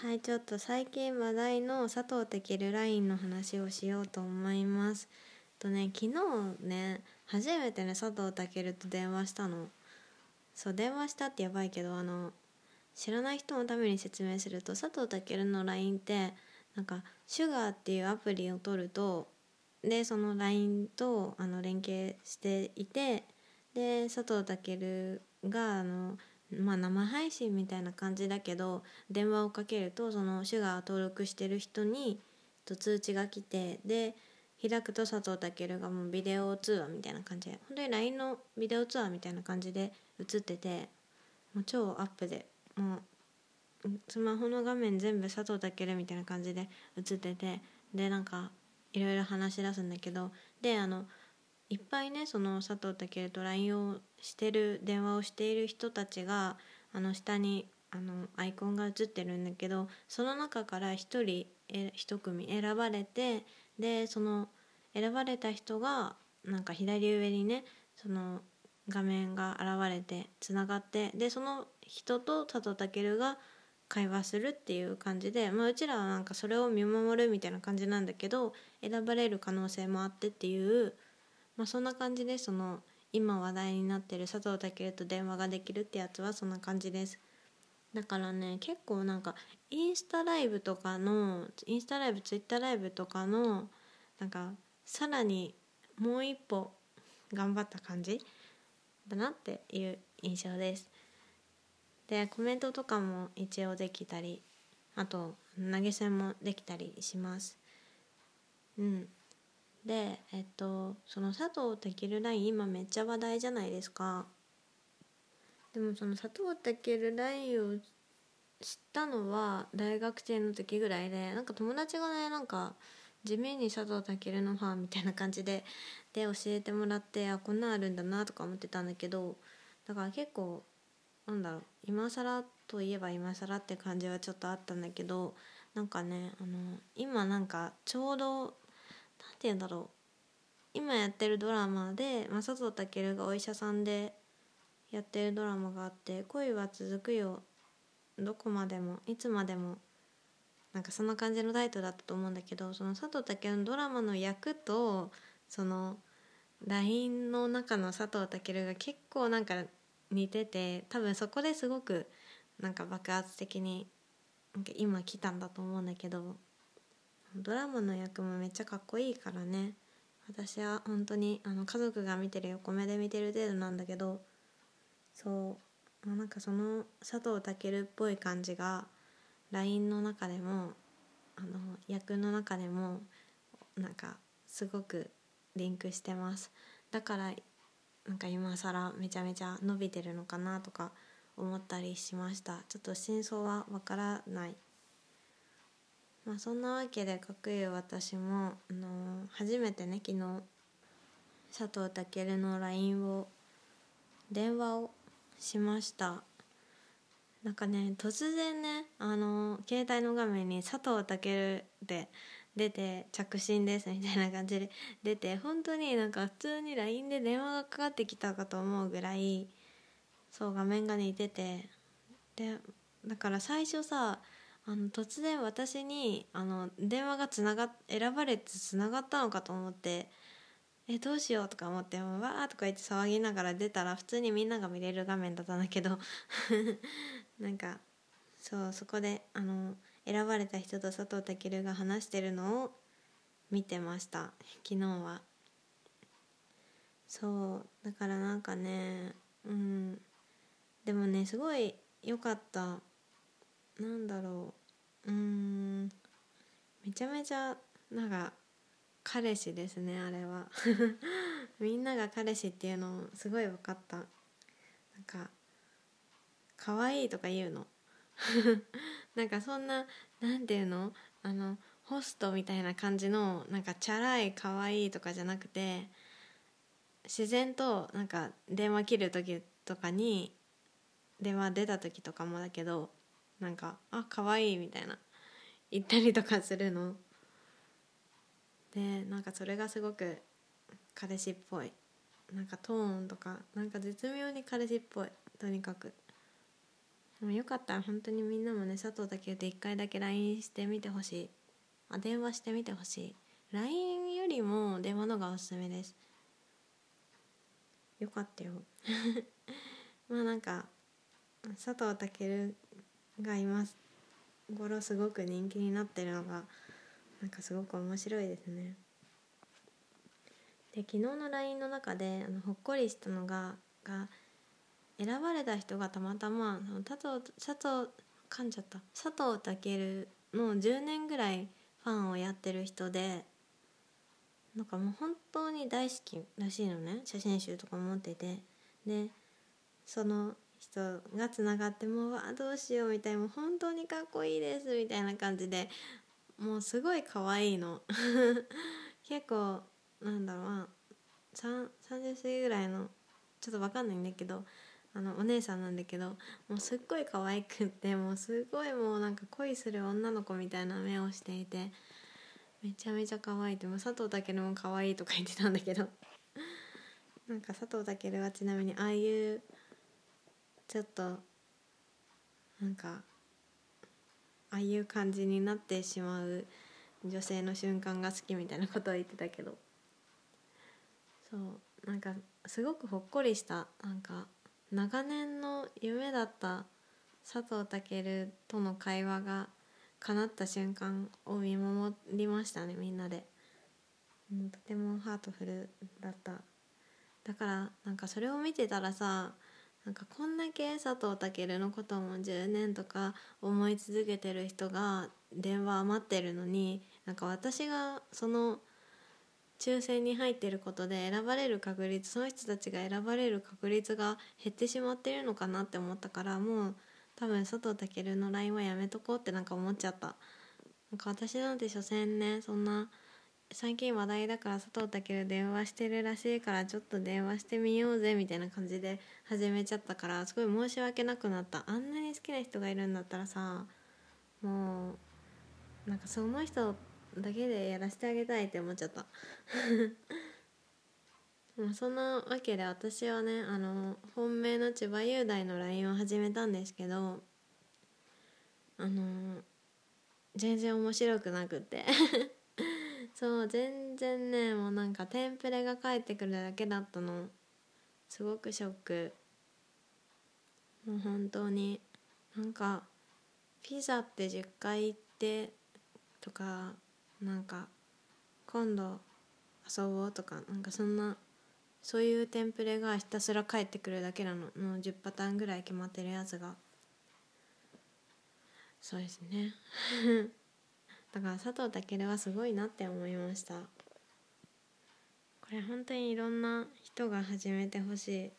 はいちょっと最近話題の佐藤健ラインの話をしようと思います。とね昨日ね初めてね佐藤健と電話したの。そう電話したってやばいけどあの知らない人のために説明すると佐藤健の LINE ってなんかシュガーっていうアプリを取るとでその LINE とあの連携していてで佐藤健があのまあ、生配信みたいな感じだけど電話をかけるとその手話登録してる人にと通知が来てで開くと佐藤健がもうビデオ通話みたいな感じで本当に LINE のビデオ通話みたいな感じで映っててもう超アップでもうスマホの画面全部佐藤健みたいな感じで映っててでなんかいろいろ話し出すんだけどであのいっぱいねその佐藤健と LINE をしてる電話をしている人たちがあの下にあのアイコンが映ってるんだけどその中から1人え1組選ばれてでその選ばれた人がなんか左上にねその画面が現れてつながってでその人と佐藤健が会話するっていう感じで、まあ、うちらはなんかそれを見守るみたいな感じなんだけど選ばれる可能性もあってっていうまあ、そんな感じでその今話題になってる佐藤健と電話ができるってやつはそんな感じです。だからね結構なんかインスタライブとかのインスタライブツイッターライブとかのなんかさらにもう一歩頑張った感じだなっていう印象です。でコメントとかも一応できたりあと投げ銭もできたりします。うん。でえっとその佐藤健ライン今めっちゃ話題じゃないですか。でもその佐藤健ラインを知ったのは大学生の時ぐらいでなんか友達がねなんか地味に佐藤健のファンみたいな感じでで教えてもらってあこんなんあるんだなとか思ってたんだけどだから結構なんだろう今更といえば今更って感じはちょっとあったんだけどなんかねあの今なんかちょうどて言うんだろう。今やってるドラマで、ま、佐藤健がお医者さんでやってるドラマがあって「恋は続くよ。どこまでもいつまでも」なんかそんな感じのタイトルだったと思うんだけどその佐藤健のドラマの役とその LINE の中の佐藤健が結構なんか似てて多分そこですごくなんか爆発的になんか今来たんだと思うんだけどドラマの役もめっちゃかっこいいからね。私は本当にあの家族が見てる横目で見てる程度なんだけどそうなんかその佐藤健っぽい感じが LINE の中でもあの役の中でもなんかすごくリンクしてます。だからなんか今更めちゃめちゃ伸びてるのかなとか思ったりしました。ちょっと真相はわからない。まあ、そんなわけでかくいう私も、あのー、初めてね昨日佐藤健の LINE を電話をしました。なんかね突然ねあの、携帯の画面に佐藤健で出て着信ですみたいな感じで出て本当になんか普通に LINE で電話がかかってきたかと思うぐらいそう画面が似ててでだから最初さあの突然私にあの電話がつなが選ばれてつながったのかと思ってえどうしよう？とか思ってわーとか言って騒ぎながら出たら普通にみんなが見れる画面だったんだけど なんかそうそこであの選ばれた人と佐藤健が話してるのを見てました昨日は。そうだからなんかねうん。でもねすごい良かったなんだろう。うん。めちゃめちゃなんか彼氏ですねあれは。みんなが彼氏っていうのすごい分かった。なんか可愛いとか言うの。なんかそんななんていうの？あのホストみたいな感じのなんかチャラい可愛いとかじゃなくて自然となんか電話切る時とかに電話出た時とかもだけどなんか「あ可愛いみたいな言ったりとかするの。でなんかそれがすごく彼氏っぽい。なんかトーンとかなんか絶妙に彼氏っぽい。とにかく。でもよかったら本当にみんなもね佐藤健と1回だけ LINE してみてほしい。あ電話してみてほしい。LINE よりも電話のがおすすめです。よかったよ。まあなんか佐藤健がいます。頃すごく人気になってるのがなんかすごく面白いですね。で昨日の LINE の中であのほっこりしたのがが選ばれた人がたまたま佐藤佐藤噛んじゃった。佐藤健の10年ぐらいファンをやってる人でなんかもう本当に大好きらしいのね。写真集とか持ってて。でその人がつながってもうわどうしようみたいもう本当にかっこいいですみたいな感じでもうすごい可愛いの。結構なんだろう30過ぎぐらいのちょっと分かんないんだけどあのお姉さんなんだけどもうすっごい可愛くってもうすごいもうなんか恋する女の子みたいな目をしていてめちゃめちゃ可愛いってもう佐藤健も可愛いとか言ってたんだけど。なんか佐藤健はちなみにああいうちょっとなんかああいう感じになってしまう女性の瞬間が好きみたいなことを言ってたけど。そうなんかすごくほっこりした。なんか長年の夢だった佐藤健との会話が叶った瞬間を見守りましたねみんなで、とてもハートフルだった。だからなんかそれを見てたらさなんかこんだけ佐藤健のことも10年とか思い続けてる人が電話余ってるのになんか私がその抽選に入ってることで選ばれる確率その人たちが選ばれる確率が減ってしまってるのかなって思ったからもう多分佐藤健の LINE はやめとこうってなんか思っちゃったなんか私なんて所詮ねそんな最近話題だから佐藤健電話してるらしいからちょっと電話してみようぜみたいな感じで始めちゃったからすごい申し訳なくなった。あんなに好きな人がいるんだったらさもうなんかその人だけでやらせてあげたいって思っちゃった。まあそんなわけで私はねあの本命の千葉雄大の LINE を始めたんですけどあの全然面白くなくて。そう全然ねもうなんかテンプレが返ってくるだけだったの。すごくショック。もう本当になんかピザって10回行ってとかなんか今度遊ぼうとかなんかそんなそういうテンプレがひたすら返ってくるだけなの。の10パターンぐらい決まってるやつが。そうですね。だから佐藤健はすごいなって思いました。これ本当にいろんな人が始めてほしい。